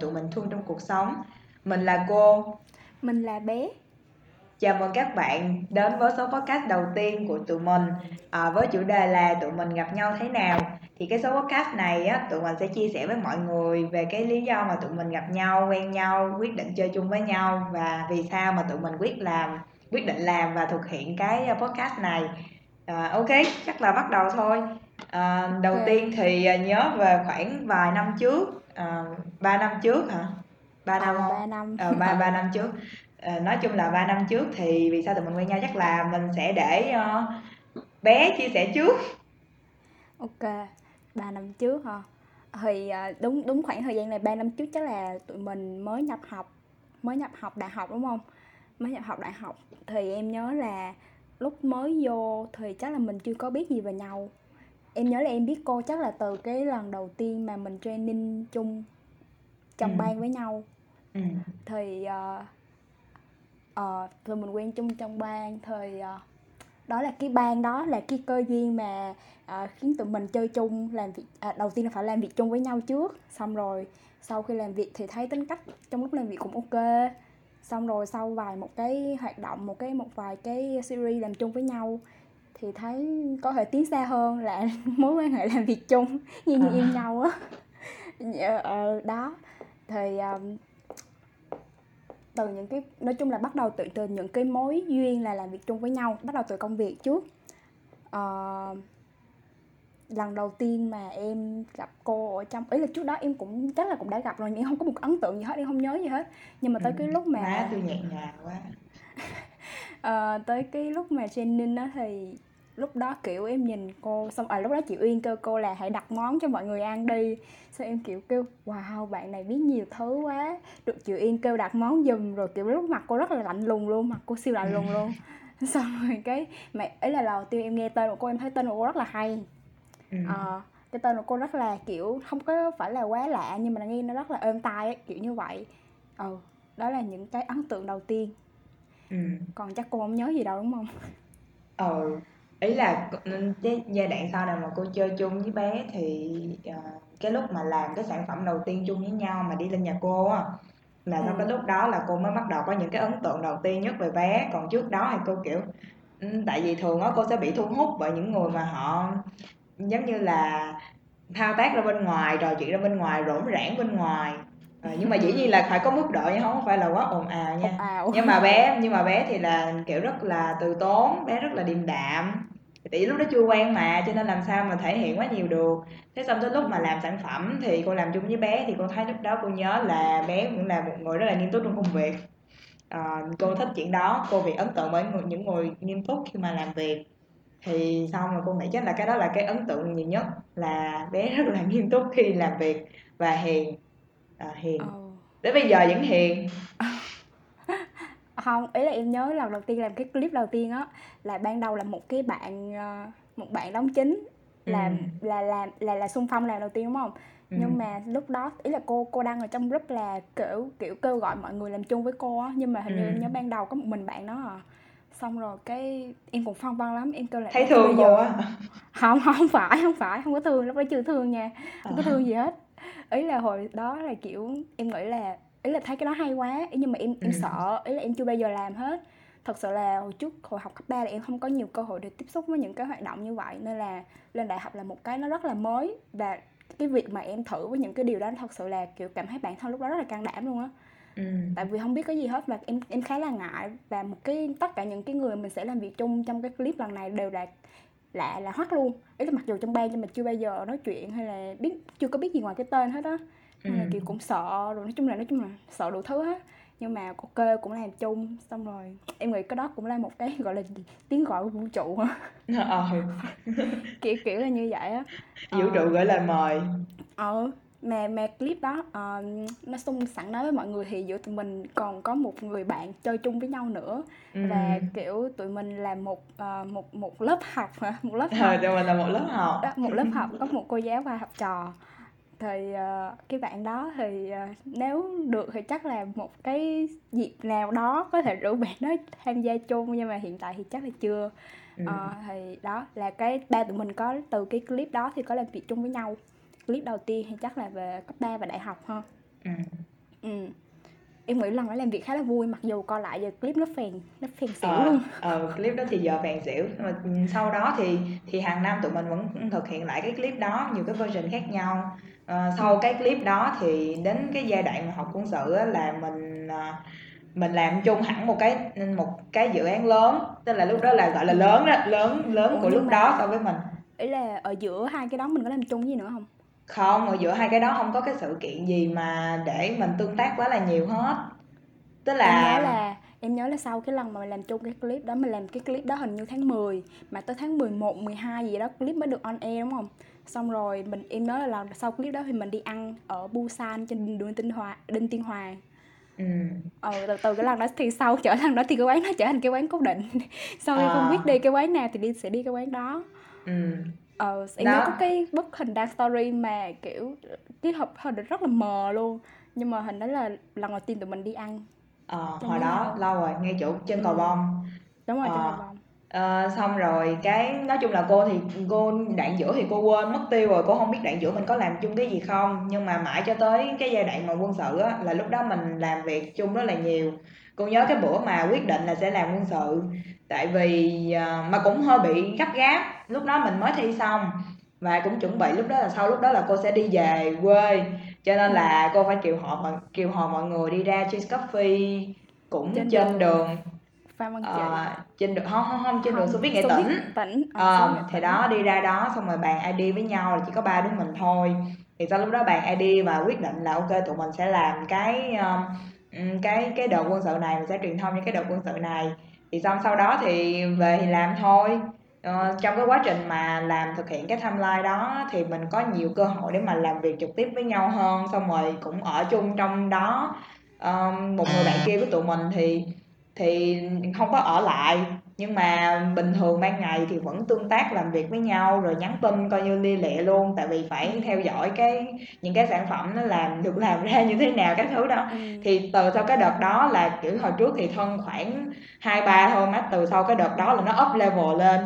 tụi mình thương trong cuộc sống. Mình là cô. Mình là bé. Chào mừng các bạn đến với số podcast đầu tiên của tụi mình à, với chủ đề là tụi mình gặp nhau thế nào. Thì cái số podcast này á, tụi mình sẽ chia sẻ với mọi người về cái lý do mà tụi mình gặp nhau, quen nhau, quyết định chơi chung với nhau và vì sao mà tụi mình quyết làm, quyết định làm và thực hiện cái podcast này. À, ok, chắc là bắt đầu thôi. À, đầu okay. tiên thì à, nhớ về khoảng vài năm trước, à, 3 năm trước hả? ba năm không? 3 năm. Ờ, 3, 3 năm trước à, nói chung là 3 năm trước thì vì sao tụi mình quen nhau chắc là mình sẽ để uh, bé chia sẻ trước ok 3 năm trước hả thì uh, đúng đúng khoảng thời gian này 3 năm trước chắc là tụi mình mới nhập học mới nhập học đại học đúng không mới nhập học đại học thì em nhớ là lúc mới vô thì chắc là mình chưa có biết gì về nhau em nhớ là em biết cô chắc là từ cái lần đầu tiên mà mình training chung trong ừ. ban với nhau. Ừ. thì uh, ờ rồi mình quen chung trong ban thời ờ, đó là cái ban đó là cái cơ duyên mà à, khiến tụi mình chơi chung làm việc à, đầu tiên là phải làm việc chung với nhau trước. Xong rồi sau khi làm việc thì thấy tính cách trong lúc làm việc cũng ok. Xong rồi sau vài một cái hoạt động một cái một vài cái series làm chung với nhau thì thấy có thể tiến xa hơn là mối quan hệ làm việc chung như như à. yêu nhau á. Ờ, đó. Thì um, từ những cái nói chung là bắt đầu từ từ những cái mối duyên là làm việc chung với nhau bắt đầu từ công việc trước. Uh, lần đầu tiên mà em gặp cô ở trong ý là trước đó em cũng chắc là cũng đã gặp rồi nhưng em không có một ấn tượng gì hết em không nhớ gì hết. Nhưng mà tới cái lúc mà má tôi nhẹ nhàng quá. Uh, tới cái lúc mà training á thì lúc đó kiểu em nhìn cô xong à lúc đó chị Uyên kêu cô là hãy đặt món cho mọi người ăn đi. Xong em kiểu kêu wow bạn này biết nhiều thứ quá. Được chị Uyên kêu đặt món giùm rồi kiểu lúc mặt cô rất là lạnh lùng luôn mặt cô siêu lạnh lùng luôn. Xong rồi cái mẹ ấy là đầu tiên em nghe tên của cô em thấy tên của cô rất là hay. Ừ. à, cái tên của cô rất là kiểu không có phải là quá lạ nhưng mà nghe nó rất là êm tai ấy, kiểu như vậy. Ừ đó là những cái ấn tượng đầu tiên. Ừ. còn chắc cô không nhớ gì đâu đúng không? Ừ ý là cái giai đoạn sau này mà cô chơi chung với bé thì uh, cái lúc mà làm cái sản phẩm đầu tiên chung với nhau mà đi lên nhà cô á là sau ừ. cái lúc đó là cô mới bắt đầu có những cái ấn tượng đầu tiên nhất về bé còn trước đó thì cô kiểu tại vì thường á cô sẽ bị thu hút bởi những người mà họ giống như là thao tác ra bên ngoài trò chuyện ra bên ngoài rỗn rãng bên ngoài à, nhưng mà dĩ nhiên là phải có mức độ nhưng không phải là quá ồn ào nha. Ồn nhưng mà bé nhưng mà bé thì là kiểu rất là từ tốn bé rất là điềm đạm. Vì lúc đó chưa quen mà cho nên làm sao mà thể hiện quá nhiều được. Thế xong tới lúc mà làm sản phẩm thì cô làm chung với bé thì cô thấy lúc đó cô nhớ là bé cũng là một người rất là nghiêm túc trong công việc. À, cô thích chuyện đó cô bị ấn tượng bởi những người nghiêm túc khi mà làm việc. Thì xong rồi cô nghĩ chắc là cái đó là cái ấn tượng nhiều nhất là bé rất là nghiêm túc khi làm việc và hiền à, hiền oh. đến bây giờ vẫn hiền không ý là em nhớ lần đầu tiên làm cái clip đầu tiên á là ban đầu là một cái bạn ờ, một bạn đóng chính làm ừ. là làm là là xung phong làm đầu tiên đúng không ừ. nhưng mà lúc đó ý là cô cô đăng ở trong group là kiểu kiểu kêu gọi mọi người làm chung với cô á nhưng mà hình ừ. như em nhớ ban đầu có một mình bạn đó à xong rồi cái em cũng phong vân lắm em kêu là thấy thương cô á không không phải không phải không có thương lúc đó chưa thương nha không à. có thương gì hết ý là hồi đó là kiểu em nghĩ là ý là thấy cái đó hay quá nhưng mà em em ừ. sợ ý là em chưa bao giờ làm hết thật sự là hồi trước hồi học cấp 3 là em không có nhiều cơ hội để tiếp xúc với những cái hoạt động như vậy nên là lên đại học là một cái nó rất là mới và cái việc mà em thử với những cái điều đó thật sự là kiểu cảm thấy bản thân lúc đó rất là can đảm luôn á ừ. tại vì không biết cái gì hết và em em khá là ngại và một cái tất cả những cái người mình sẽ làm việc chung trong cái clip lần này đều là lạ là hoắc luôn. Ý là mặc dù trong ban nhưng mà chưa bao giờ nói chuyện hay là biết chưa có biết gì ngoài cái tên hết á. Nên là kiểu cũng sợ rồi nói chung là nói chung là sợ đủ thứ hết. Nhưng mà ok cũng làm chung xong rồi em nghĩ cái đó cũng là một cái gọi là gì? tiếng gọi của vũ trụ ờ. Kiểu kiểu là như vậy á. Vũ trụ ờ. gửi lời mời. Ờ mà mà clip đó uh, nó xung sẵn nói với mọi người thì giữa tụi mình còn có một người bạn chơi chung với nhau nữa. Ừ. và kiểu tụi mình là một uh, một một lớp học hả? Một lớp học. ờ, mình là một lớp học. Đó, một lớp học có một cô giáo và học trò. Thì uh, cái bạn đó thì uh, nếu được thì chắc là một cái dịp nào đó có thể rủ bạn đó tham gia chung nhưng mà hiện tại thì chắc là chưa. Ừ. uh, thì đó là cái ba tụi mình có từ cái clip đó thì có làm việc chung với nhau clip đầu tiên thì chắc là về cấp 3 và đại học ha? Ừ. ừ. Em nghĩ lần đó làm việc khá là vui mặc dù coi lại giờ clip nó phèn nó phèn xỉu ờ, luôn. ờ, clip đó thì giờ phèn xỉu. Mà sau đó thì thì hàng năm tụi mình vẫn thực hiện lại cái clip đó nhiều cái version khác nhau. Ờ, sau cái clip đó thì đến cái giai đoạn mà học quân sự á, là mình ờ, mình làm chung hẳn một cái một cái dự án lớn. Tức là lúc đó là gọi là lớn đó lớn lớn Ủa, của lúc mà... đó so với mình. ý là ở giữa hai cái đó mình có làm chung gì nữa không không ở giữa hai cái đó không có cái sự kiện gì mà để mình tương tác quá là nhiều hết. Tức là em nhớ là em nhớ là sau cái lần mà mình làm chung cái clip đó mình làm cái clip đó hình như tháng 10 mà tới tháng 11, 12 gì đó clip mới được on air đúng không? Xong rồi mình em nhớ là lần sau clip đó thì mình đi ăn ở Busan trên đường Tinh Hòa Đinh Tiên Hoàng. Ừ. ờ từ từ cái lần đó thì sau trở lần đó thì cái quán nó trở thành cái quán cố định. Sau à. không biết đi cái quán nào thì đi sẽ đi cái quán đó. Ừ ờ em nhớ có cái bức hình đăng story mà kiểu cái hộp hình rất là mờ luôn. Nhưng mà hình đó là lần đầu tiên tụi mình đi ăn. Ờ hồi đó nào? lâu rồi ngay chỗ chân cầu ừ. bông. Đúng rồi ờ. chân cầu bông. Ờ, xong rồi cái nói chung là cô thì cô đoạn giữa thì cô quên mất tiêu rồi cô không biết đoạn giữa mình có làm chung cái gì không. Nhưng mà mãi cho tới cái giai đoạn mà quân sự á là lúc đó mình làm việc chung rất là nhiều. Cô nhớ cái bữa mà quyết định là sẽ làm quân sự. Tại vì ờ, mà cũng hơi bị gấp gáp lúc đó mình mới thi xong. Và cũng chuẩn bị lúc đó là sau lúc đó là cô sẽ đi về quê. Cho nên là cô phải kêu họ mọi kêu họ mọi người đi ra cheese coffee cũng trên, trên đường, đường. Phan Văn ờ, trên đường không không không trên đường Xô Viết Nghệ Tỉnh. Tỉnh. Ờ, thì đó đi ra đó xong rồi bàn ID với nhau là chỉ có ba đứa mình thôi. Thì sau lúc đó bàn ID và quyết định là ok tụi mình sẽ làm cái um, cái cái đợt quân sự này mình sẽ truyền thông những cái đợt quân sự này. Thì xong sau đó thì về thì làm thôi ờ, trong cái quá trình mà làm thực hiện cái timeline đó thì mình có nhiều cơ hội để mà làm việc trực tiếp với nhau hơn xong rồi cũng ở chung trong đó. Um, một người bạn kia của tụi mình thì thì không có ở lại nhưng mà bình thường ban ngày thì vẫn tương tác làm việc với nhau rồi nhắn tin coi như lia lịa luôn. Tại vì phải theo dõi cái những cái sản phẩm nó làm được làm ra như thế nào các thứ đó. Ừ. thì từ sau cái đợt đó là kiểu hồi trước thì thân khoảng hai ba thôi mắt từ sau cái đợt đó là nó up level lên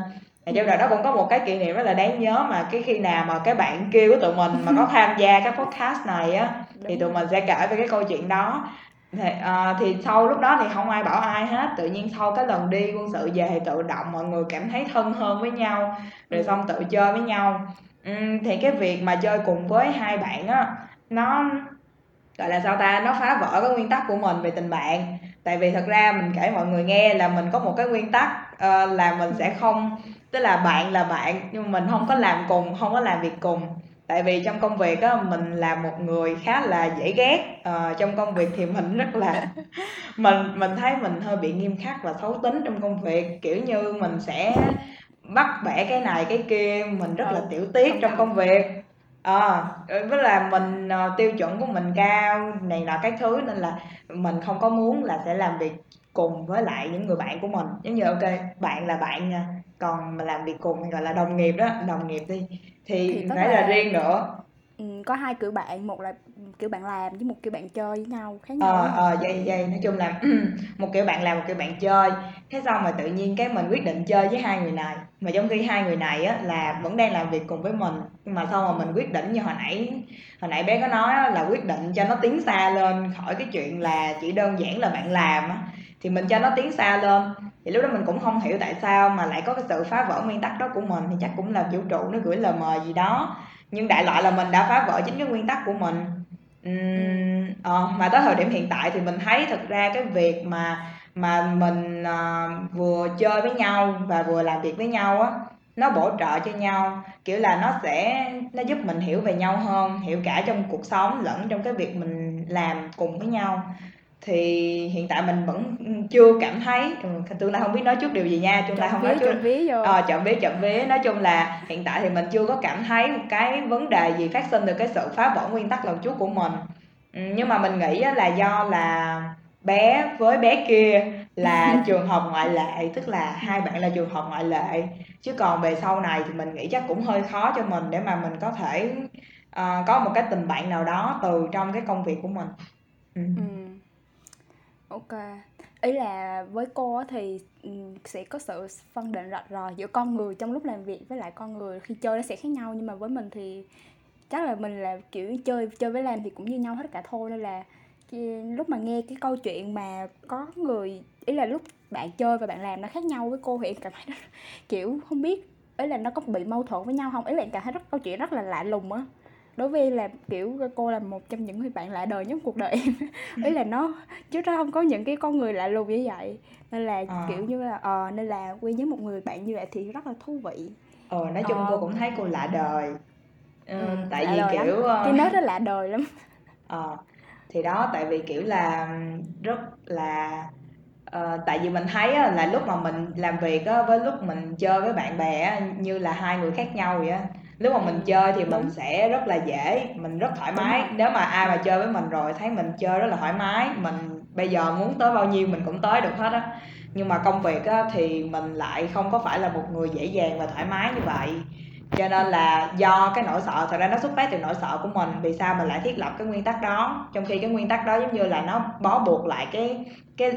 thì trong đó cũng có một cái kỷ niệm rất là đáng nhớ mà cái khi nào mà cái bạn kia của tụi mình mà có tham gia cái podcast này á thì tụi mình sẽ kể về cái câu chuyện đó. Thì, à, thì sau lúc đó thì không ai bảo ai hết. Tự nhiên sau cái lần đi quân sự về thì tự động mọi người cảm thấy thân hơn với nhau rồi xong tự chơi với nhau. Ừ, thì cái việc mà chơi cùng với hai bạn á nó gọi là sao ta nó phá vỡ cái nguyên tắc của mình về tình bạn. Tại vì thật ra mình kể mọi người nghe là mình có một cái nguyên tắc uh, là mình sẽ không tức là bạn là bạn nhưng mình không có làm cùng không có làm việc cùng. Tại vì trong công việc á mình là một người khá là dễ ghét. Ờ, trong công việc thì mình rất là mình mình thấy mình hơi bị nghiêm khắc và xấu tính trong công việc. Kiểu như mình sẽ bắt bẻ cái này cái kia mình rất là ừ, tiểu tiết trong công việc. Ờ với là mình tiêu chuẩn của mình cao này là cái thứ nên là mình không có muốn là sẽ làm việc cùng với lại những người bạn của mình. Giống như ok bạn là bạn nha còn mà làm việc cùng gọi là đồng nghiệp đó đồng nghiệp đi. Thì, thì phải là, là riêng nữa. Ừ, có hai kiểu bạn một là kiểu bạn làm với một kiểu bạn chơi với nhau khác nhau ờ ờ vậy vậy nói chung là một kiểu bạn làm một kiểu bạn chơi. Thế xong mà tự nhiên cái mình quyết định chơi với hai người này. Mà trong khi hai người này á là vẫn đang làm việc cùng với mình nhưng mà sau mà mình quyết định như hồi nãy hồi nãy bé có nói á, là quyết định cho nó tiến xa lên khỏi cái chuyện là chỉ đơn giản là bạn làm á thì mình cho nó tiến xa lên. Thì lúc đó mình cũng không hiểu tại sao mà lại có cái sự phá vỡ nguyên tắc đó của mình. Thì chắc cũng là vũ trụ nó gửi lời mời gì đó. Nhưng đại loại là mình đã phá vỡ chính cái nguyên tắc của mình. Uhm, ờ, mà tới thời điểm hiện tại thì mình thấy thực ra cái việc mà mà mình uh, vừa chơi với nhau và vừa làm việc với nhau á nó bổ trợ cho nhau. Kiểu là nó sẽ nó giúp mình hiểu về nhau hơn hiểu cả trong cuộc sống lẫn trong cái việc mình làm cùng với nhau thì hiện tại mình vẫn chưa cảm thấy. Ừ, tương lai không biết nói trước điều gì nha tương lai không nói trước. ờ chọn vía chọn vía. Nói chung là hiện tại thì mình chưa có cảm thấy một cái vấn đề gì phát sinh từ cái sự phá vỡ nguyên tắc lần trước của mình. Ừ, nhưng mà mình nghĩ là do là bé với bé kia là trường hợp ngoại lệ tức là hai bạn là trường hợp ngoại lệ. Chứ còn về sau này thì mình nghĩ chắc cũng hơi khó cho mình để mà mình có thể uh, có một cái tình bạn nào đó từ trong cái công việc của mình. Ừ. Ừ OK. Ý là với cô á thì, ừ, sẽ có sự phân định rạch ròi giữa con người trong lúc làm việc với lại con người khi chơi nó sẽ khác nhau, nhưng mà với mình thì chắc là mình là kiểu chơi chơi với làm thì cũng như nhau hết cả thôi nên là lúc mà nghe cái câu chuyện mà có người ý là lúc bạn chơi và bạn làm nó khác nhau với cô thì em cảm thấy nó, kiểu không biết ý là nó có bị mâu thuẫn với nhau không ý là em cảm thấy rất câu chuyện rất là lạ lùng á đối với là kiểu cô là một trong những người bạn lạ đời nhất cuộc đời em ý là nó chứ nó không có những cái con người lạ lùng như vậy nên là à. kiểu như là ờ nên là quen với một người bạn như vậy thì rất là thú vị ờ nói chung ờ. cô cũng thấy cô lạ đời ừ, ừ, tại vì kiểu lắm. Ờ, cái nết đó lạ đời lắm ờ thì đó tại vì kiểu là rất là Ờ, tại vì mình thấy á, là lúc mà mình làm việc á, với lúc mình chơi với bạn bè á, như là hai người khác nhau vậy á. Lúc mà mình chơi thì mình sẽ rất là dễ, mình rất thoải mái. Nếu mà ai mà chơi với mình rồi thấy mình chơi rất là thoải mái, mình bây giờ muốn tới bao nhiêu mình cũng tới được hết á. Nhưng mà công việc á, thì mình lại không có phải là một người dễ dàng và thoải mái như vậy. Cho nên là do cái nỗi sợ, thật ra nó xuất phát từ nỗi sợ của mình, vì sao mình lại thiết lập cái nguyên tắc đó, trong khi cái nguyên tắc đó giống như là nó bó buộc lại cái cái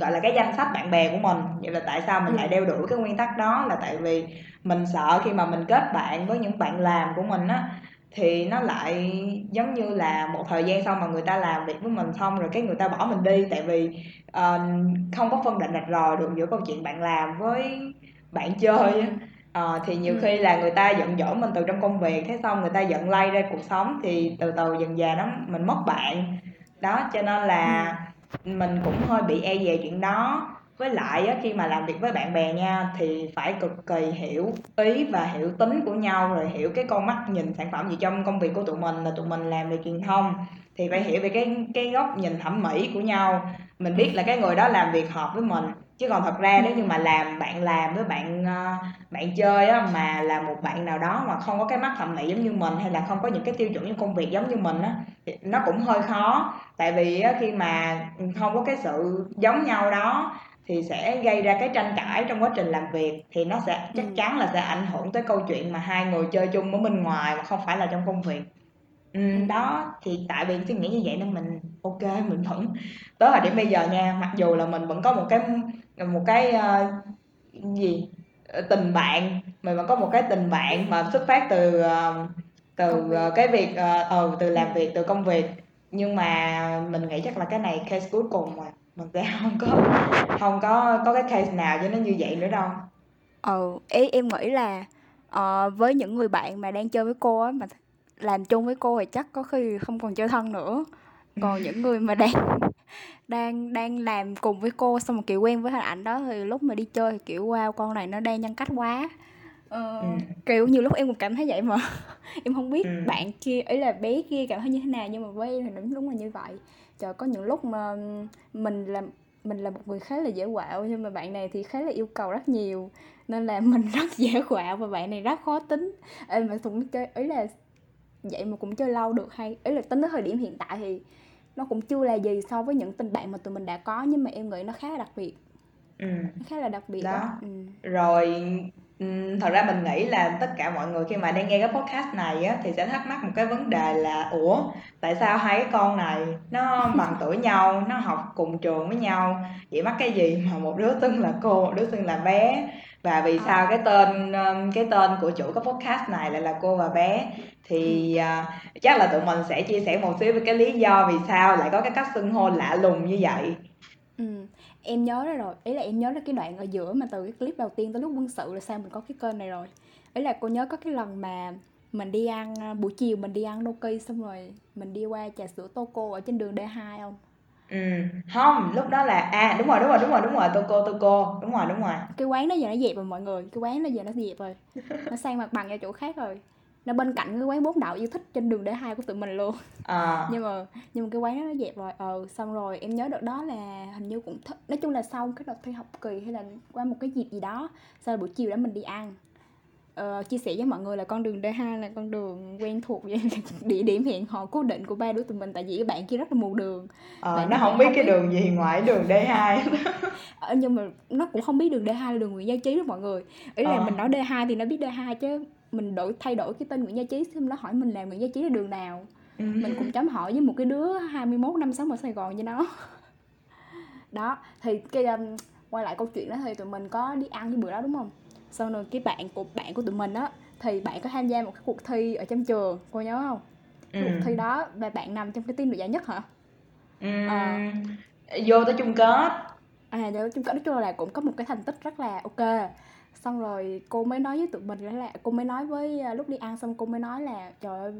gọi là cái danh sách bạn bè của mình. Vậy là tại sao mình lại đeo đuổi cái nguyên tắc đó? Là tại vì mình sợ khi mà mình kết bạn với những bạn làm của mình á thì nó lại giống như là một thời gian sau mà người ta làm việc với mình xong rồi cái người ta bỏ mình đi. Tại vì uh, không có phân định rạch ròi được giữa câu chuyện bạn làm với bạn chơi á. Uh, thì nhiều khi là người ta giận dỗi mình từ trong công việc thế xong người ta giận lay ra cuộc sống thì từ từ dần dà nó mình mất bạn. Đó cho nên là mình cũng hơi bị e dè chuyện đó. Với lại á, khi mà làm việc với bạn bè nha thì phải cực kỳ hiểu ý và hiểu tính của nhau rồi hiểu cái con mắt nhìn sản phẩm gì trong công việc của tụi mình là tụi mình làm về truyền thông. Thì phải hiểu về cái cái góc nhìn thẩm mỹ của nhau. Mình biết là cái người đó làm việc hợp với mình chứ còn thật ra nếu như mà làm bạn làm với bạn ờ, bạn chơi á mà là một bạn nào đó mà không có cái mắt thẩm mỹ giống như mình hay là không có những cái tiêu chuẩn trong công việc giống như mình á thì nó cũng hơi khó. Tại vì á khi mà không có cái sự giống nhau đó thì sẽ gây ra cái tranh cãi trong quá trình làm việc thì nó sẽ chắc chắn là sẽ ảnh hưởng tới câu chuyện mà hai người chơi chung ở bên ngoài mà không phải là trong công việc Ừm, đó, thì tại vì suy nghĩ như vậy nên mình ok mình vẫn tới thời điểm bây giờ nha, mặc dù là mình vẫn có một cái một cái, ơ, gì, ờ, tình bạn, mình vẫn có một cái tình bạn mà xuất phát từ, ờ, từ, ờ, cái việc, ờ, ừ, từ làm việc, từ công việc. Nhưng mà mình nghĩ chắc là cái này case cuối cùng rồi, mình sẽ hông có hông có có cái case nào cho nó như vậy nữa đâu. Ừ, ý em nghĩ là, ờ, với những người bạn mà đang chơi với cô á, mà làm chung với cô thì chắc có khi không còn chơi thân nữa. Còn những người mà đang đang đang làm cùng với cô xong rồi kiểu quen với hình ảnh đó thì lúc mà đi chơi thì kiểu wow con này nó đang nhân cách quá. Ờ, ừ. kiểu nhiều lúc em cũng cảm thấy vậy mà. Em không biết ừ. bạn kia ấy là bé kia cảm thấy như thế nào nhưng mà với em thì đúng đúng là như vậy. Trời có những lúc mà mình là mình là một người khá là dễ quạo nhưng mà bạn này thì khá là yêu cầu rất nhiều. Nên là mình rất dễ quạo và bạn này rất khó tính. Em mà cũng chơi ấy là vậy mà cũng chơi lâu được hay ý là tính tới thời điểm hiện tại thì nó cũng chưa là gì so với những tình bạn mà tụi mình đã có nhưng mà em nghĩ nó khá là đặc biệt ừ. nó khá là đặc biệt đó, đó. Ừ. rồi thật ra mình nghĩ là tất cả mọi người khi mà đang nghe cái podcast này á thì sẽ thắc mắc một cái vấn đề là ủa tại sao hai cái con này nó bằng tuổi nhau nó học cùng trường với nhau vậy mắc cái gì mà một đứa xưng là cô một đứa xưng là bé và vì à. sao cái tên um, cái tên của chủ cái podcast này lại là cô và bé? Thì uh, chắc là tụi mình sẽ chia sẻ một xíu về cái lý do vì sao lại có cái cách xưng hô lạ lùng như vậy. Ừ em nhớ ra rồi. Ý là em nhớ ra cái đoạn ở giữa mà từ cái clip đầu tiên tới lúc quân sự là sao mình có cái kênh này rồi. Ý là cô nhớ có cái lần mà mình đi ăn à, buổi chiều mình đi ăn noki xong rồi mình đi qua trà sữa Toco ở trên đường D2 không? Ừ. Không lúc đó là à đúng rồi đúng rồi đúng rồi đúng rồi Toco Toco đúng rồi đúng rồi. Cái quán đó giờ nó dẹp rồi mọi người cái quán đó giờ nó dẹp rồi. Nó sang mặt bằng cho chỗ khác rồi. Nó bên cạnh cái quán bốn đạo yêu thích trên đường để hai của tụi mình luôn. À. nhưng mà nhưng mà cái quán đó nó dẹp rồi. Ờ xong rồi em nhớ được đó là hình như cũng thích nói chung là sau cái đợt thi học kỳ hay là qua một cái dịp gì đó sau buổi chiều đó mình đi ăn ờ, chia sẻ với mọi người là con đường D2 là con đường quen thuộc vậy. Địa điểm hẹn hò cố định của ba đứa tụi mình tại vì cái bạn kia rất là mù đường. Ờ, nó không biết cái đường gì ngoài đường D2 ờ, nhưng mà nó cũng không biết đường D2 là đường Nguyễn Gia Trí đó mọi người. Ý là ờ. mình nói D2 thì nó biết D2 chứ mình đổi thay đổi cái tên Nguyễn Gia Trí xong nó hỏi mình là Nguyễn Gia Trí là đường nào. Ừ. mình cũng chấm hỏi với một cái đứa 21 năm sống ở Sài Gòn như nó. Đó thì cái um, quay lại câu chuyện đó thì tụi mình có đi ăn cái bữa đó đúng không sau rồi cái bạn của bạn của tụi mình á thì bạn có tham gia một cái cuộc thi ở trong trường cô nhớ không? Ừ. cuộc thi đó và bạn nằm trong cái team được giải nhất hả? Ừ. vô tới chung kết. À vô chung kết nói chung là cũng có một cái thành tích rất là ok. Xong rồi cô mới nói với tụi mình là cô mới nói với à, lúc đi ăn xong cô mới nói là trời ơi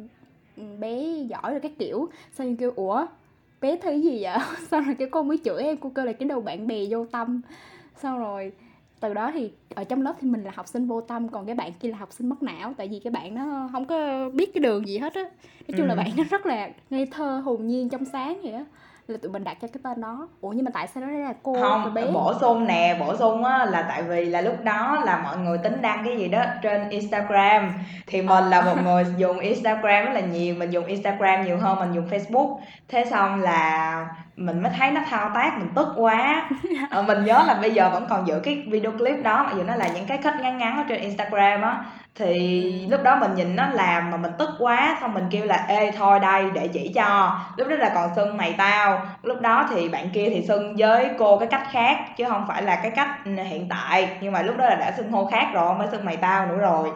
ừ, bé giỏi rồi cái kiểu. Xong kêu ủa bé thi gì vậy? Xong rồi cái cô mới chửi em cô kêu là cái đầu bạn bè vô tâm. Xong rồi từ đó thì ở trong lớp thì mình là học sinh vô tâm còn cái bạn kia là học sinh mất não tại vì cái bạn nó không có biết cái đường gì hết á nói chung ừ. là bạn nó rất là ngây thơ hồn nhiên trong sáng vậy á là tụi mình đặt cho cái tên đó. Ủa nhưng mà tại sao nó là cô không bé? bổ sung nè bổ sung á là tại vì là lúc đó là mọi người tính đăng cái gì đó trên instagram. Thì mình là một người dùng instagram rất là nhiều mình dùng instagram nhiều hơn mình dùng facebook. Thế xong là mình mới thấy nó thao tác mình tức quá. Ờ, mình nhớ là bây giờ vẫn còn giữ cái video clip đó mặc dù nó là những cái cách ngắn ngắn ở trên instagram á thì lúc đó mình nhìn nó làm mà mình tức quá, xong mình kêu là, ê, thôi đây, để chỉ cho. Lúc đó là còn xưng mày tao. Lúc đó thì bạn kia thì xưng với cô cái cách khác, chứ không phải là cái cách ừ, hiện tại. Nhưng mà lúc đó là đã xưng hô khác rồi, mới xưng mày tao nữa rồi.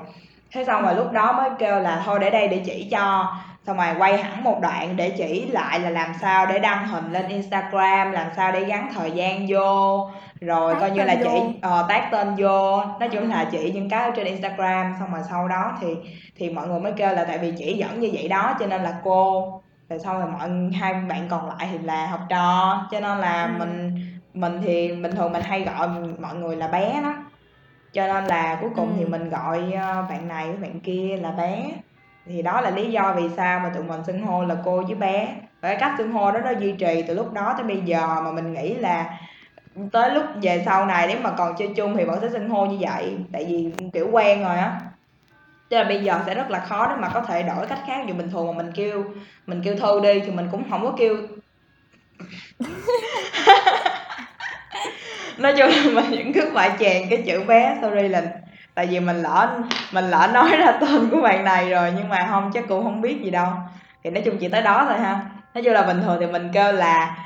Thế xong rồi lúc đó mới kêu là, thôi để đây, để chỉ cho. Xong rồi quay hẳn một đoạn để chỉ lại là làm sao để đăng hình lên instagram, làm sao để gắn thời gian vô rồi coi như là vô. chị uh, tác tên vô nói chung là chị những cái ở trên instagram xong rồi sau đó thì thì mọi người mới kêu là tại vì chỉ dẫn như vậy đó cho nên là cô rồi sau rồi mọi hai bạn còn lại thì là học trò cho nên là ừ. mình mình thì bình thường mình hay gọi mọi người là bé đó cho nên là cuối cùng ừ. thì mình gọi ờ, bạn này với bạn kia là bé thì đó là lý do vì sao mà tụi mình xưng hô là cô với bé và cái cách xưng hô đó nó duy trì từ lúc đó tới bây giờ mà mình nghĩ là tới lúc về sau này nếu mà còn chơi chung thì vẫn sẽ xưng hô như vậy. Tại vì kiểu quen rồi á. Cho là bây giờ sẽ rất là khó để mà có thể đổi cách khác. Dù bình thường mà mình kêu mình kêu thư đi thì mình cũng không có kêu. Nói chung là mình những cứ phải chèn cái chữ bé, sorry là tại vì mình lỡ mình lỡ nói ra tên của bạn này rồi nhưng mà không, chắc cũng không biết gì đâu. Thì nói chung chỉ tới đó thôi ha. Nói chung là bình thường thì mình kêu là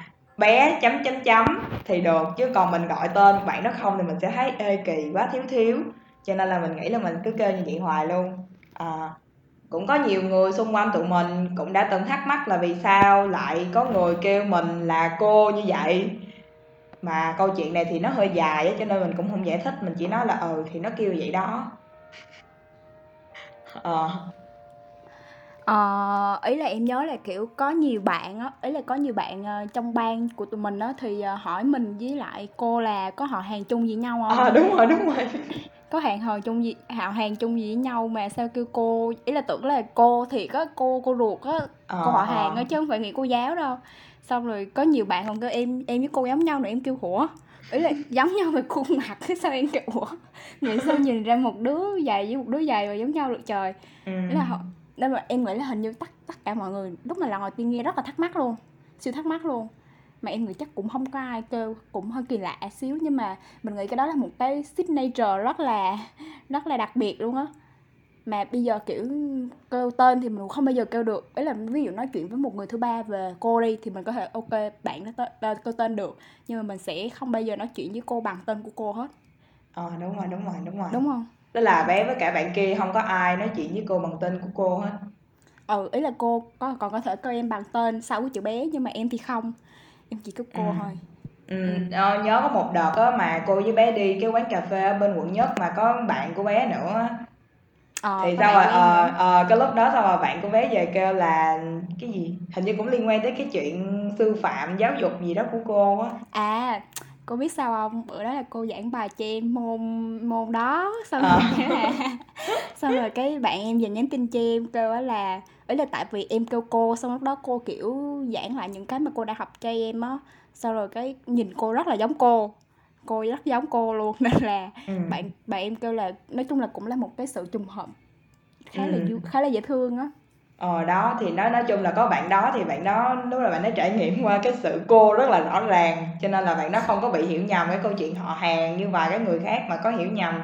bé chấm chấm chấm thì được chứ còn mình gọi tên bạn nó không thì mình sẽ thấy ê kỳ quá thiếu thiếu. Cho nên là mình nghĩ là mình cứ kêu như vậy hoài luôn. À, cũng có nhiều người xung quanh tụi mình cũng đã từng thắc mắc là vì sao lại có người kêu mình là cô như vậy. Mà câu chuyện này thì nó hơi dài á cho nên mình cũng không giải thích mình chỉ nói là ừ thì nó kêu vậy đó. Ờ. Ờ, ý là em nhớ là, kiểu, có nhiều bạn á, ý là có nhiều bạn, ờ, trong ban của tụi mình á, thì, ờ, hỏi mình với lại cô là có họ hàng chung với nhau không À, đúng rồi, đúng rồi. Có hẹn hò chung gì họ hàng chung gì với nhau mà sao kêu cô ý là tưởng là cô thiệt á, cô cô ruột á, cô họ ờ, hàng á chứ không phải nghĩ cô giáo đâu. Xong rồi có nhiều bạn còn kêu em em với cô giống nhau nữa, em kêu "Ủa?" Ý là giống nhau về khuôn mặt, cái sao em kêu "Ủa, nghĩ sao nhìn ra một đứa dài với một đứa dài mà giống nhau được trời." Ý là họ nên mà em nghĩ là hình như tất tất cả mọi người lúc mà lần đầu tiên nghe rất là thắc mắc luôn siêu thắc mắc luôn. Mà em nghĩ chắc cũng không có ai kêu cũng hơi kỳ lạ xíu nhưng mà mình nghĩ cái đó là một cái signature rất là rất là đặc biệt luôn á. Mà bây giờ kiểu kêu tên thì mình không bao giờ kêu được. Ấy là ví dụ nói chuyện với một người thứ ba về cô đi thì mình có thể ok bạn nó tên kêu tên được. Nhưng mà mình sẽ không bao giờ nói chuyện với cô bằng tên của cô hết. Ờ đúng rồi đúng rồi đúng rồi. Đúng không Tức là bé với cả bạn kia không có ai nói chuyện với cô bằng tên của cô hết. Ừ, ý là cô có còn có thể kêu em bằng tên sau cái chữ bé nhưng mà em thì không. Em chỉ kêu cô ừ. thôi. Ừ, ờ, nhớ có một đợt á mà cô với bé đi cái quán cà phê ở bên quận nhất mà có bạn của bé nữa Ờ, thì sao rồi ờ, ờ, cái lúc đó sao mà bạn của bé về kêu là cái gì hình như cũng liên quan tới cái chuyện sư phạm giáo dục gì đó của cô á À, cô biết sao không? Bữa đó là cô giảng bài cho em môn môn đó. Xong ờ. rồi là xong rồi cái bạn em về nhắn tin cho em kêu là ấy là tại vì em kêu cô xong lúc đó cô kiểu giảng lại những cái mà cô đã học cho em á. Sau rồi cái nhìn cô rất là giống cô. Cô rất giống cô luôn. Nên là ừ. bạn bạn em kêu là nói chung là cũng là một cái sự trùng hợp. Khá là ừ. khá là dễ thương á Ờ, đó, thì nói nói chung là có bạn đó thì bạn đó lúc là bạn đó trải nghiệm qua cái sự cô rất là rõ ràng, cho nên là bạn đó không có bị hiểu nhầm cái câu chuyện họ hàng như vài cái người khác mà có hiểu nhầm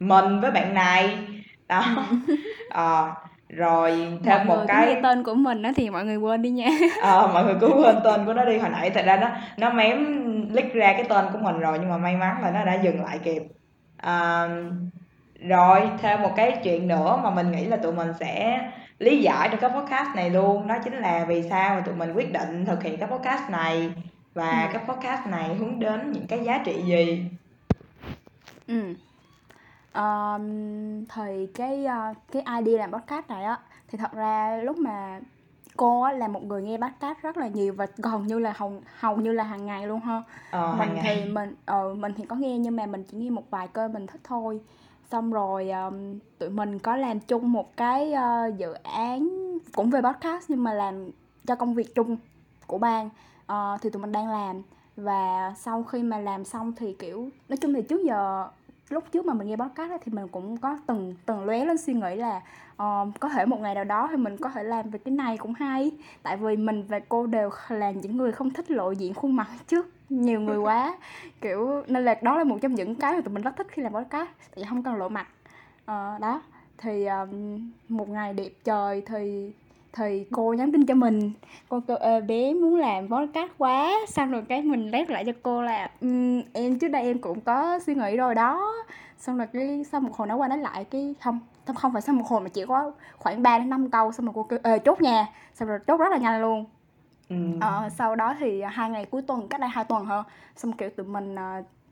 mình với bạn này. Đó. Ờ, rồi thêm Mọi một người cái nghe tên của mình á thì mọi người quên đi nha. Ờ, mọi người cứ quên tên của nó đi, hồi nãy thật ra nó nó mém list ra cái tên của mình rồi nhưng mà may mắn là nó đã dừng lại kịp. Ờ rồi thêm một cái chuyện nữa mà mình nghĩ là tụi mình sẽ lý giải được cái podcast này luôn đó chính là vì sao mà tụi mình quyết định thực hiện cái podcast này và ừ. cái podcast này hướng đến những cái giá trị gì ừ Ờm, thì cái, ơ, cái idea làm podcast này á, thì thật ra lúc mà cô á là một người nghe podcast rất là nhiều và gần như là hầu hầu như là hàng ngày luôn ha. ờ, Mình thì ngày mình ờ, mình thì có nghe nhưng mà mình chỉ nghe một vài kênh mình thích thôi. Xong rồi, um, tụi mình có làm chung một cái, uh, dự án cũng về podcast nhưng mà làm cho công việc chung của ban, uh, thì tụi mình đang làm. Và sau khi mà làm xong thì, kiểu nói chung thì trước giờ lúc trước mà mình nghe podcast thì mình cũng có từng từng lóe lên suy nghĩ là uh, có thể một ngày nào đó thì mình có thể làm về cái này cũng hay tại vì mình và cô đều là những người không thích lộ diện khuôn mặt trước nhiều người quá. Kiểu nên là đó là một trong những cái mà tụi mình rất thích khi làm podcast tại vì không cần lộ mặt. À, đó. Thì um, một ngày đẹp trời thì thì cô nhắn tin cho mình. Cô kêu "Ê, bé muốn làm podcast quá. Xong rồi cái mình rep lại cho cô là um, em trước đây em cũng có suy nghĩ rồi đó. Xong rồi cái sau một hồi nói qua nói lại cái không không không phải sau một hồi mà chỉ có khoảng 3 đến 5 câu. Xong rồi cô kêu Ê, chốt nha xong rồi chốt rất là nhanh luôn ừ. Ờ, sau đó thì hai ngày cuối tuần cách đây hai tuần hơn xong kiểu tụi mình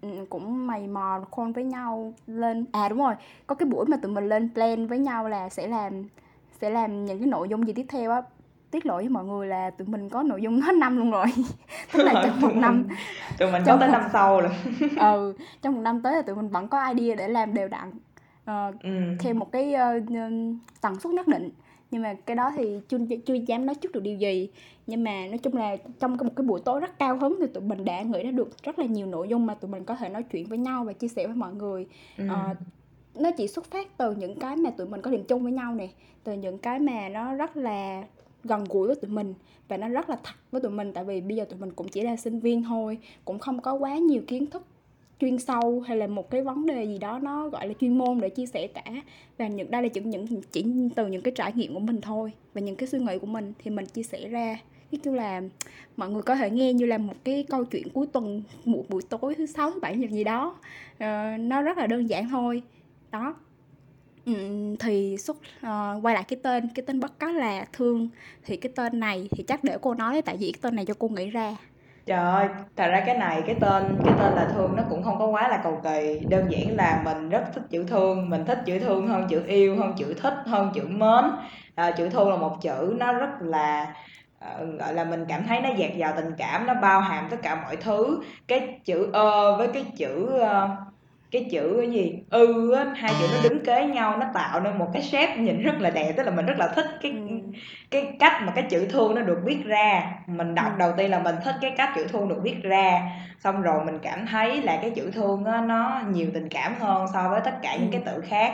ừ, cũng mày mò khôn với nhau lên. À đúng rồi. Có cái buổi mà tụi mình lên plan với nhau là sẽ làm sẽ làm những cái nội dung gì tiếp theo á. Tiết lộ với mọi người là tụi mình có nội dung hết năm luôn rồi. Tức là trong một năm tụi mình có tới năm sau rồi. Ừ trong một năm tới là tụi mình vẫn có idea để làm đều đặn. Ờ, ừ. theo một cái n- tần suất nhất định nhưng mà cái đó thì chưa chưa dám nói trước được điều gì. Nhưng mà nói chung là trong một cái buổi tối rất cao hứng thì tụi mình đã nghĩ ra được rất là nhiều nội dung mà tụi mình có thể nói chuyện với nhau và chia sẻ với mọi người. Ừ. Ờ, nó chỉ xuất phát từ những cái mà tụi mình có điểm chung với nhau nè từ những cái mà nó rất là gần gũi với tụi mình và nó rất là thật với tụi mình. Tại vì bây giờ tụi mình cũng chỉ là sinh viên thôi cũng không có quá nhiều kiến thức chuyên sâu hay là một cái vấn đề gì đó nó gọi là chuyên môn để chia sẻ cả. Và những đây là chỉ những chỉ từ những cái trải nghiệm của mình thôi và những cái suy nghĩ của mình thì mình chia sẻ ra. Cái chung là mọi người có thể nghe như là một cái câu chuyện cuối tuần một buổi tối thứ sáu thứ bảy nhật gì đó. Ờ, nó rất là đơn giản thôi. Đó. Ừm, thì xuất uh, quay lại cái tên cái tên bất cá là thương. Thì cái tên này thì chắc để cô nói tại vì cái tên này cho cô nghĩ ra. Trời ơi, thật ra cái này cái tên cái tên là thương nó cũng không có quá là cầu kỳ, đơn giản là mình rất thích chữ thương, mình thích chữ thương hơn chữ yêu, hơn chữ thích, hơn chữ mến. À, chữ thương là một chữ nó rất là ờ, gọi là mình cảm thấy nó dạt dào tình cảm, nó bao hàm tất cả mọi thứ. Cái chữ ơ với cái chữ ờ, cái chữ cái gì ư á hai chữ nó đứng kế nhau nó tạo nên một cái shape nhìn rất là đẹp tức là mình rất là thích cái Ừm cái cách mà cái chữ thương nó được viết ra. Mình đọc Ừm. đầu tiên là mình thích cái cách chữ thương được viết ra. Xong rồi mình cảm thấy là cái chữ thương á nó nhiều tình cảm hơn so với tất cả những cái Ừm. từ khác.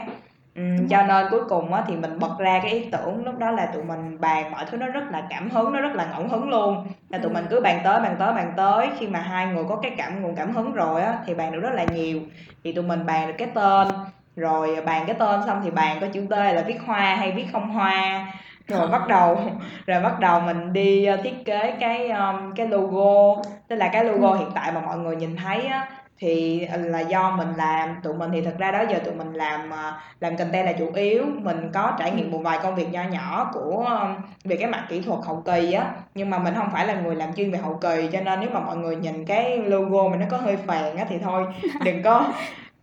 Đúng cho nên cuối cùng á thì mình bật ra cái ý tưởng lúc đó là tụi mình bàn mọi thứ nó rất là cảm hứng nó rất là ngẫu hứng luôn. Là tụi mình Ừm. cứ bàn tới bàn tới bàn tới. Khi mà hai người có cái cảm nguồn cảm hứng rồi á thì bàn được rất là nhiều. Thì tụi mình bàn được cái tên. Rồi bàn cái tên xong thì bàn có chữ T là viết hoa hay viết không hoa rồi bắt đầu rồi bắt đầu mình đi ờ, thiết kế cái cái logo. Tức là cái logo Ừm. hiện tại mà mọi người nhìn thấy á thì là do mình làm. Tụi mình thì thật ra đó giờ tụi mình làm ờ, làm content là chủ yếu. Mình có trải nghiệm một vài công việc nho nhỏ của về cái mặt kỹ thuật hậu kỳ á. Nhưng mà mình không phải là người làm chuyên về hậu kỳ cho nên nếu mà mọi người nhìn cái logo mình nó có hơi phèn á thì thôi đừng có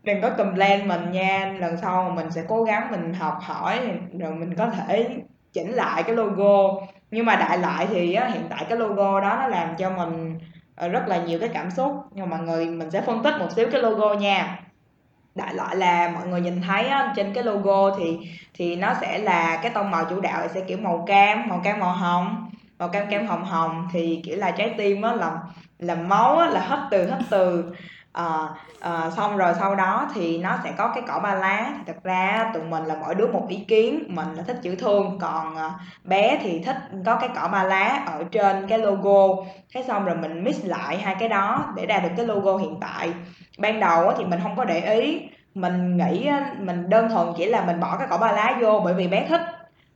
đừng có complain mình nha. Lần sau mình sẽ cố gắng mình học hỏi rồi mình có thể chỉnh lại cái logo. Nhưng mà đại loại thì á, hiện tại cái logo đó nó làm cho mình ờ, rất là nhiều cái cảm xúc. Nhưng mà mọi người mình sẽ phân tích một xíu cái logo nha. Đại loại là mọi người nhìn thấy á, trên cái logo thì thì nó sẽ là cái tông màu chủ đạo sẽ kiểu màu cam màu cam màu hồng màu cam cam hồng hồng. Thì kiểu là trái tim á là là máu á, là hết từ hết từ. Ờ, ờ, xong rồi sau đó thì nó sẽ có cái cỏ ba lá. Thì thật ra tụi mình là mỗi đứa một ý kiến mình là thích chữ thương còn ờ, bé thì thích có cái cỏ ba lá ở trên cái logo. Thế xong rồi mình mix lại hai cái đó để ra được cái logo hiện tại. Ban đầu á thì mình không có để ý. Mình nghĩ á, mình đơn thuần chỉ là mình bỏ cái cỏ ba lá vô bởi vì bé thích.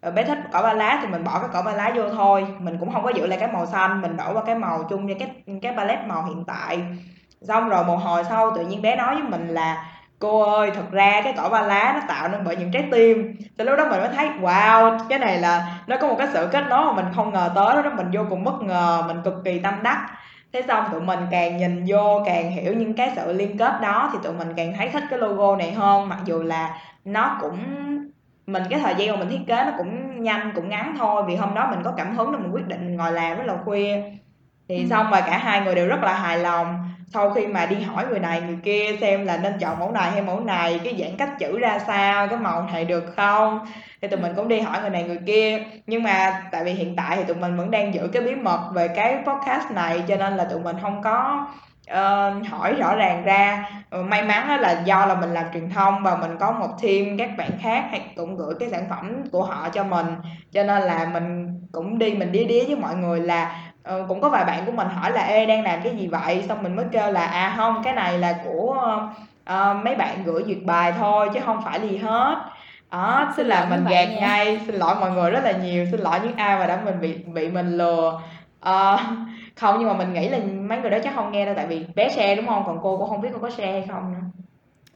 Rồi bé thích cỏ ba lá thì mình bỏ cái cỏ ba lá vô thôi. Mình cũng không có giữ lại cái màu xanh mình đổi qua cái màu chung như cái cái palette màu hiện tại xong rồi một hồi sau tự nhiên bé nói với mình là, cô ơi, thật ra cái cỏ ba lá nó tạo nên bởi những trái tim. Từ lúc đó mình mới thấy, wow, cái này là nó có một cái sự kết nối mà mình không ngờ tới. Đó mình vô cùng bất ngờ, mình cực kỳ tâm đắc. Thế xong tụi mình càng nhìn vô càng hiểu những cái sự liên kết đó thì tụi mình càng thấy thích cái logo này hơn. Mặc dù là nó cũng, mình cái thời gian mà mình thiết kế nó cũng nhanh, cũng ngắn thôi. Vì hôm đó mình có cảm hứng nên mình quyết định ngồi làm rất là khuya thì ừ. xong rồi cả hai người đều rất là hài lòng. Sau khi mà đi hỏi người này người kia xem là nên chọn mẫu này hay mẫu này cái dạng cách chữ ra sao cái màu này được không? Thì tụi mình cũng đi hỏi người này người kia. Nhưng mà tại vì hiện tại thì tụi mình vẫn đang giữ cái bí mật về cái podcast này cho nên là tụi mình không có uh, hỏi rõ ràng ra. Ừ, may mắn là do là mình làm truyền thông và mình có một team các bạn khác hay cũng gửi cái sản phẩm của họ cho mình. Cho nên là mình cũng đi mình đi đía với mọi người là uh, cũng có vài bạn của mình hỏi là ê đang làm cái gì vậy? Xong mình mới kêu là à không cái này là của uh, mấy bạn gửi duyệt bài thôi chứ không phải gì hết. Đó xin là mình gạt ngay xin lỗi mọi người rất là nhiều xin lỗi những ai mà đã mình bị bị mình lừa. Uh, không nhưng mà mình nghĩ là mấy người đó chắc không nghe đâu tại vì bé xe đúng không? Còn cô cũng không biết cô có xe hay không nữa.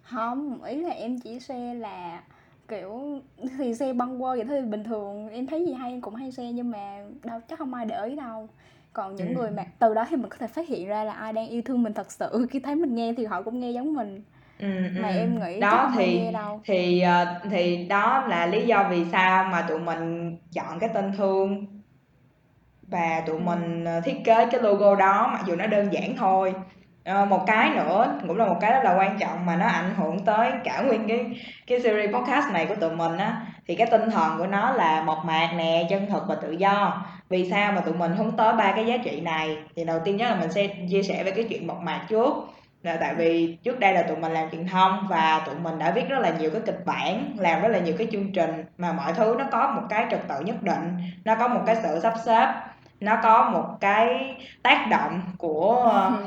Không ý là em chỉ xe là kiểu thì xe băng qua vậy thôi bình thường em thấy gì hay em cũng hay xe nhưng mà đâu chắc không ai để ý đâu còn những ừ. người mà từ đó thì mình có thể phát hiện ra là ai đang yêu thương mình thật sự. Khi thấy mình nghe thì họ cũng nghe giống mình. Ừ, mà ừ. em nghĩ đó thì thì uh, thì đó là lý do vì sao mà tụi mình chọn cái tên thương. Và tụi mình ờ, thiết kế cái logo đó mặc dù nó đơn giản thôi. À, một cái nữa cũng là một cái rất là quan trọng mà nó ảnh hưởng tới cả nguyên cái cái series podcast này của tụi mình á thì cái tinh thần của nó là mộc mạc nè, chân thực và tự do. Vì sao mà tụi mình hướng tới ba cái giá trị này? Thì đầu tiên nhất là mình sẽ chia sẻ về cái chuyện mộc mạc trước. Là tại vì trước đây là tụi mình làm truyền thông và tụi mình đã viết rất là nhiều cái kịch bản, làm rất là nhiều cái chương trình mà mọi thứ nó có một cái trật tự nhất định, nó có một cái sự sắp xếp, nó có một cái tác động của ờ, ừ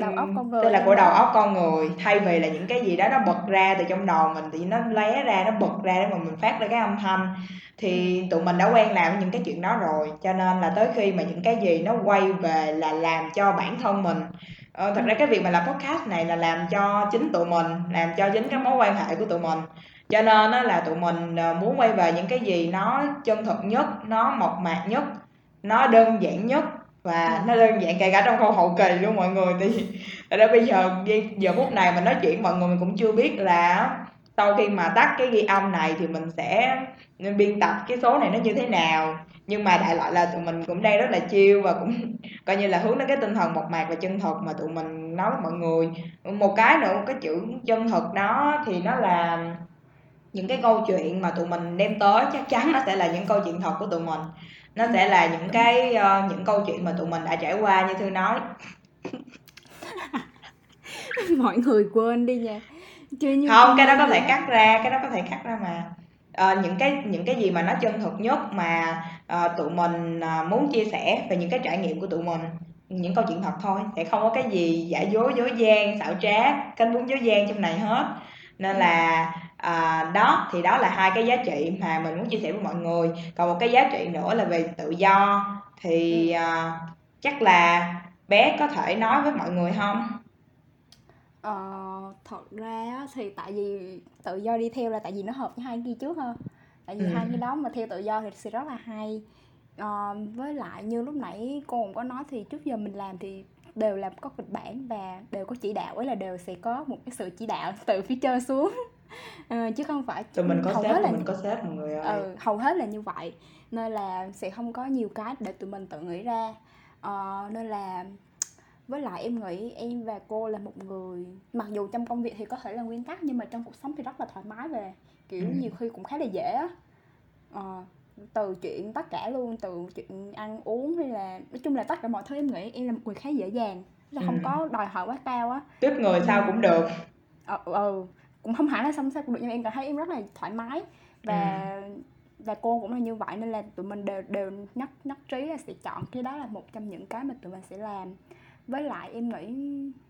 đầu óc con người tức là của đầu óc con người thay vì là những cái gì đó nó bật ra từ trong đầu mình thì nó lé ra nó bật ra để mà mình phát ra cái âm thanh thì tụi mình đã quen làm những cái chuyện đó rồi. Cho nên là tới khi mà những cái gì nó quay về là làm cho bản thân mình ờ, thật ra cái việc mà làm podcast này là làm cho chính tụi mình làm cho chính cái mối quan hệ của tụi mình. Cho nên á là tụi mình ờ, muốn quay về những cái gì nó chân thực nhất nó mộc mạc nhất nó đơn giản nhất và nó đơn giản kể cả trong khâu hậu kỳ luôn mọi người. Thì ở đó bây giờ giờ phút này mình nói chuyện mọi người mình cũng chưa biết là sau khi mà tắt cái ghi âm này thì mình sẽ biên tập cái số này nó như thế nào. Nhưng mà đại loại là tụi mình cũng đang rất là chiêu và cũng coi như là hướng đến cái tinh thần mộc mạc và chân thực mà tụi mình nói với mọi người. Một cái nữa một cái chữ chân thực đó thì nó là những cái câu chuyện mà tụi mình đem tới chắc chắn nó sẽ là những câu chuyện thật của tụi mình nó sẽ là những cái uh, những câu chuyện mà tụi mình đã trải qua như thư nói. Mọi người quên đi nha. Chưa như không cái đó có thể cắt ra cái đó có thể cắt ra mà. Uh, những cái những cái gì mà nó chân thực nhất mà uh, tụi mình uh, muốn chia sẻ về những cái trải nghiệm của tụi mình những câu chuyện thật thôi. Sẽ không có cái gì giả dối dối gian xảo trá cánh bún dối gian trong này hết. Nên là à, đó thì đó là hai cái giá trị mà mình muốn chia sẻ với mọi người. Còn một cái giá trị nữa là về tự do. Thì à, chắc là bé có thể nói với mọi người không? Ờ, thật ra thì tại vì tự do đi theo là tại vì nó hợp với hai cái trước hơn tại vì ừ. hai cái đó mà theo tự do thì sẽ rất là hay. Ờ, với lại như lúc nãy cô cũng có nói thì trước giờ mình làm thì đều là có kịch bản và đều có chỉ đạo ấy là đều sẽ có một cái sự chỉ đạo từ phía trên xuống ờ, chứ không phải tụi mình có hầu sếp hết là mình có sếp mọi người ơi. Ừ, hầu hết là như vậy. Nên là sẽ không có nhiều cái để tụi mình tự nghĩ ra. Ờ, nên là với lại em nghĩ em và cô là một người mặc dù trong công việc thì có thể là nguyên tắc nhưng mà trong cuộc sống thì rất là thoải mái về kiểu ừ. nhiều khi cũng khá là dễ á. Ờ, từ chuyện tất cả luôn từ chuyện ăn uống hay là nói chung là tất cả mọi thứ em nghĩ em là một người khá dễ dàng. Là không ừ. có đòi hỏi quá cao á. Tiếp người sao cũng được. Ờ ừ, cũng không hẳn là xong sao cũng được nhưng em cảm thấy em rất là thoải mái và ừ. và cô cũng là như vậy nên là tụi mình đều đều nhất nhất trí là sẽ chọn cái đó là một trong những cái mà tụi mình sẽ làm với lại em nghĩ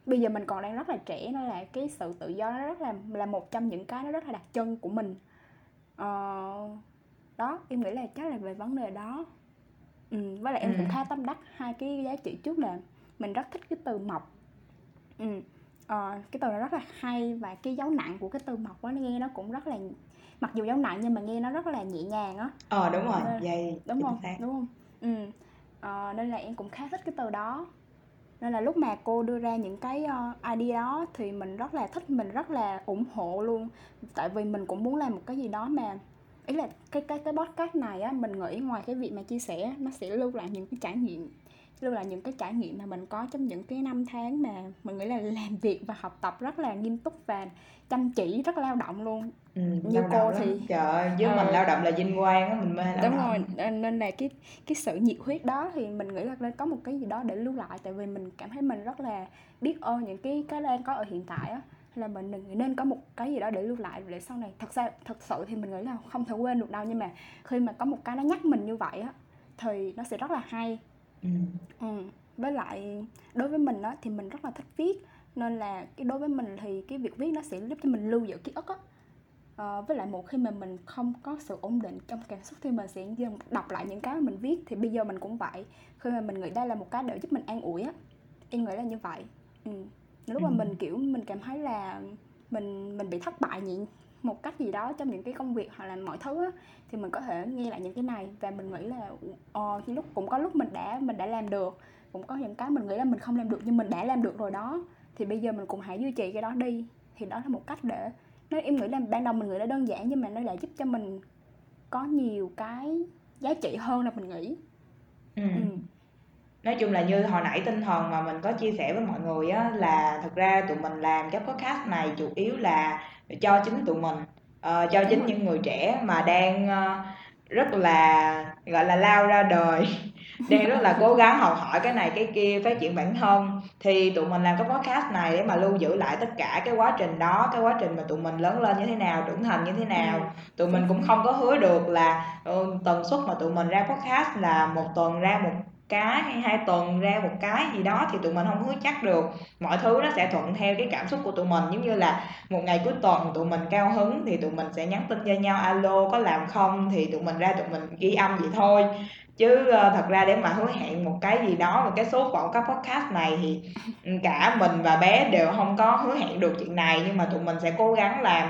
bây giờ mình còn đang rất là trẻ nên là cái sự tự do nó rất là là một trong những cái nó rất là đặc trưng của mình ờ, đó em nghĩ là chắc là về vấn đề đó ừ, với lại em ừ. cũng khá tâm đắc hai cái giá trị trước là mình rất thích cái từ mộc ừ. Ờ, cái từ này rất là hay và cái dấu nặng của cái từ mộc á, nó nghe nó cũng rất là mặc dù dấu nặng nhưng mà nghe nó rất là nhẹ nhàng á. Ờ, đúng rồi, Nên vậy đúng chính hông? xác. Đúng hông? Ừm, ờ, nên là em cũng khá thích cái từ đó. Nên là lúc mà cô đưa ra những cái, ơ, idea đó thì mình rất là thích, mình rất là ủng hộ luôn. Tại vì mình cũng muốn làm một cái gì đó mà ý là cái cái cái podcast này á, mình nghĩ ngoài cái việc mà chia sẻ nó sẽ lưu lại những cái trải nghiệm lưu lại những cái trải nghiệm mà mình có trong những cái năm tháng mà mình nghĩ là làm việc và học tập rất là nghiêm túc và chăm chỉ, rất lao động luôn. Ừm, Như cô động lắm. thì Trời ơi, với mình ừ. lao động là vinh quang á, mình mê lao Đúng rồi, động. nên nên là cái cái sự nhiệt huyết đó thì mình nghĩ là nên có một cái gì đó để lưu lại, tại vì mình cảm thấy mình rất là biết ơn những cái cái đang có ở hiện tại á, là mình nên có một cái gì đó để lưu lại để sau này thật ra thật sự thì mình nghĩ là không thể quên được đâu, nhưng mà khi mà có một cái nó nhắc mình như vậy á, thì nó sẽ rất là hay. Ừm. Ừm, với lại đối với mình á, thì mình rất là thích viết, nên là cái đối với mình thì cái việc viết nó sẽ giúp cho mình lưu giữ ký ức á. Ờ, với lại một khi mà mình không có sự ổn định trong cảm xúc thì mình sẽ dần đọc lại những cái mà mình viết, thì bây giờ mình cũng vậy, khi mà mình nghĩ đây là một cái để giúp mình an ủi á, em nghĩ là như vậy. Ừm, lúc mà Ừm. mình, kiểu, mình cảm thấy là mình mình bị thất bại nhị một cách gì đó trong những cái công việc hoặc là mọi thứ á, thì mình có thể nghe lại những cái này và mình nghĩ là, ờ, lúc cũng có lúc mình đã mình đã làm được, cũng có những cái mình nghĩ là mình không làm được nhưng mình đã làm được rồi đó, thì bây giờ mình cũng hãy duy trì cái đó đi. Thì đó là một cách để nếu em nghĩ là ban đầu mình nghĩ là đơn giản nhưng mà nó lại giúp cho mình có nhiều cái giá trị hơn là mình nghĩ. Ừm. Ừm. Nói chung là như hồi nãy tinh thần mà mình có chia sẻ với mọi người á, là thực ra tụi mình làm cái podcast này chủ yếu là cho chính tụi mình, ờ, cho chính những người trẻ mà đang, ơ, rất là, gọi là, lao ra đời, đang rất là cố gắng học hỏi cái này cái kia, phát triển bản thân. Thì tụi mình làm cái podcast này để mà lưu giữ lại tất cả cái quá trình đó, cái quá trình mà tụi mình lớn lên như thế nào, trưởng thành như thế Ừm, nào. Tụi mình cũng không có hứa được là, ờ, tần suất mà tụi mình ra podcast là 1 tuần ra 1 cái hay hai tuần ra một cái gì đó thì tụi mình không hứa chắc được. Mọi thứ nó sẽ thuận theo cái cảm xúc của tụi mình, giống như là một ngày cuối tuần tụi mình cao hứng thì tụi mình sẽ nhắn tin cho nhau: alo có làm không?" Thì tụi mình ra tụi mình ghi âm vậy thôi. Chứ, ờ, thật ra để mà hứa hẹn một cái gì đó, một cái số phận các podcast này thì, ừ, cả mình và bé đều không có hứa hẹn được chuyện này, nhưng mà tụi mình sẽ cố gắng làm,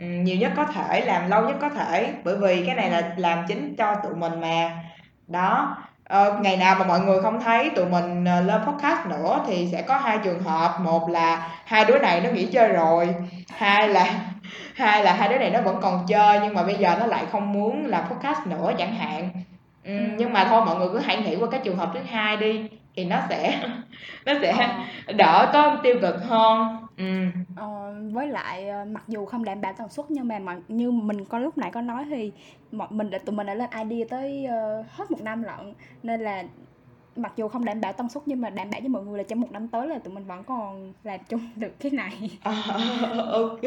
ừ, nhiều nhất có thể, làm lâu nhất có thể, bởi vì cái này là làm chính cho tụi mình mà. Đó, ờ, ngày nào mà mọi người không thấy tụi mình, ờ, lên podcast nữa thì sẽ có 2 trường hợp, một là hai đứa này nó nghỉ chơi rồi, hai là hai là hai đứa này nó vẫn còn chơi nhưng mà bây giờ nó lại không muốn làm podcast nữa chẳng hạn. Ừm, nhưng Ừm. mà thôi mọi người cứ hãy nghĩ qua cái trường hợp thứ hai đi, thì nó sẽ nó sẽ Ờ. đỡ có tiêu cực hơn. Ừm. Ờ, với lại, ờ, mặc dù không đảm bảo tần suất nhưng mà mọi như mình có lúc nãy có nói thì mọi mình đã tụi mình đã lên idea tới, ơ, hết 1 năm lận, nên là mặc dù không đảm bảo tần suất nhưng mà đảm bảo với mọi người là trong một năm tới là tụi mình vẫn còn làm chung được cái này. à, ok.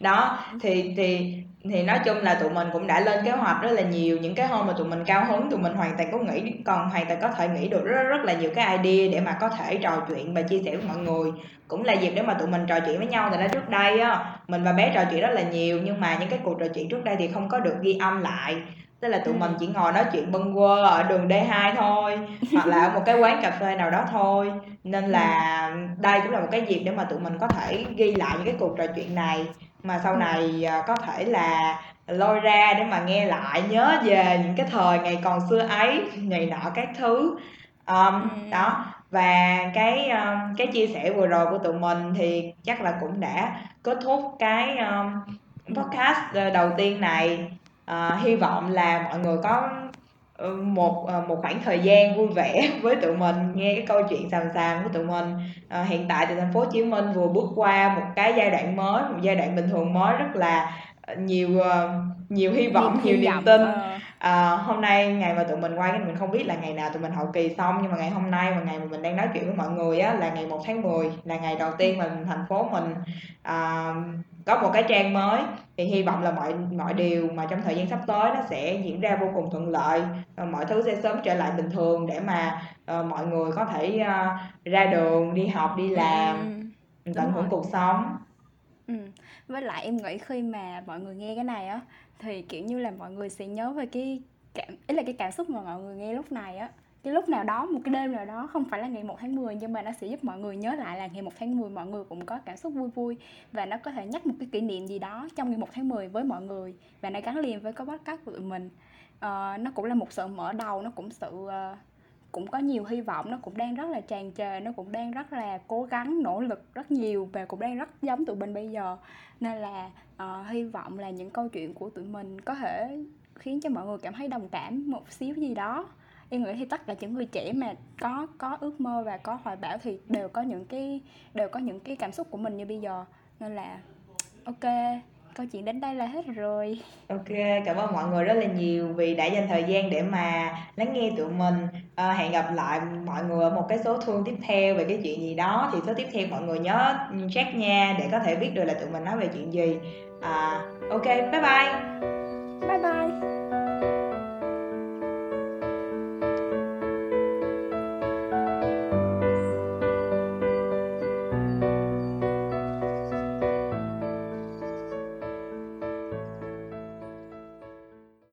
Đó, thì thì thì nói chung là tụi mình cũng đã lên kế hoạch rất là nhiều, những cái hôm mà tụi mình cao hứng tụi mình hoàn toàn có nghĩ còn hoàn toàn có thể nghĩ được rất rất là nhiều cái idea để mà có thể trò chuyện và chia sẻ với mọi người. Cũng là dịp để mà tụi mình trò chuyện với nhau, tại đó trước đây á, mình và bé trò chuyện rất là nhiều nhưng mà những cái cuộc trò chuyện trước đây thì không có được ghi âm lại, tức là tụi mình Ừm. chỉ ngồi nói chuyện bâng quơ ở đường D2 thôi, hoặc là ở một cái quán cà phê nào đó thôi. Nên là đây cũng là một cái dịp để mà tụi mình có thể ghi lại những cái cuộc trò chuyện này, mà sau Ừm. này, ờ, có thể là lôi ra để mà nghe lại, nhớ về những cái thời ngày còn xưa ấy, này nọ các thứ. Ờm, đó, và cái, ơ, cái chia sẻ vừa rồi của tụi mình thì chắc là cũng đã kết thúc cái, Ừm. podcast, ơ, đầu tiên này à, hy vọng là mọi người có, ừ, một, ờ, một khoảng thời gian vui vẻ với tụi mình, nghe cái câu chuyện sàm sàm của tụi mình. à, hiện tại thì thành phố Hồ Chí Minh vừa bước qua một cái giai đoạn mới, một giai đoạn bình thường mới rất là, nhiều, ờ, nhiều hy vọng, nhiều hy niềm tin. ờ. Ờ, hôm nay ngày mà tụi mình quay mình không biết là ngày nào tụi mình hậu kỳ xong, nhưng mà ngày hôm nay và ngày mà mình đang nói chuyện với mọi người á là ngày 1 tháng 10, là ngày đầu tiên mà thành phố mình, ờ, có một cái trang mới. Thì hy vọng là mọi mọi điều mà trong thời gian sắp tới nó sẽ diễn ra vô cùng thuận lợi, mọi thứ sẽ sớm trở lại bình thường để mà, ờ, mọi người có thể, a, ra đường, đi học, đi làm, ừm, tận hưởng cuộc sống. Ừm, với lại em nghĩ khi mà mọi người nghe cái này á, thì, kiểu như là, mọi người sẽ nhớ về cái cảm ý là cái cảm xúc mà mọi người nghe lúc này á, cái lúc nào đó một cái đêm nào đó không phải là ngày 1 tháng 10 nhưng mà nó sẽ giúp mọi người nhớ lại là ngày 1 tháng 10 mọi người cũng có cảm xúc vui vui và nó có thể nhắc một cái kỷ niệm gì đó trong ngày 1 tháng 10 với mọi người và nó gắn liền với cái podcast của tụi mình. Uh, nó cũng là một sự mở đầu nó cũng sự uh, cũng có nhiều hy vọng nó cũng đang rất là tràn trề nó cũng đang rất là cố gắng nỗ lực rất nhiều và cũng đang rất giống tụi mình bây giờ. Nên là uh, hy vọng là những câu chuyện của tụi mình có thể khiến cho mọi người cảm thấy đồng cảm một xíu gì đó. Em nghĩ thì tất cả những người trẻ mà có có ước mơ và có hoài bão thì đều có những cái đều có những cái cảm xúc của mình như bây giờ. Nên là ok câu chuyện đến đây là hết rồi. Ok cảm ơn mọi người rất là nhiều vì đã dành thời gian để mà lắng nghe tụi mình. À, hẹn gặp lại mọi người ở một cái số thương tiếp theo về cái chuyện gì đó. Thì số tiếp theo mọi người nhớ check nha để có thể biết được là tụi mình nói về chuyện gì. À, ok bye bye. Bye bye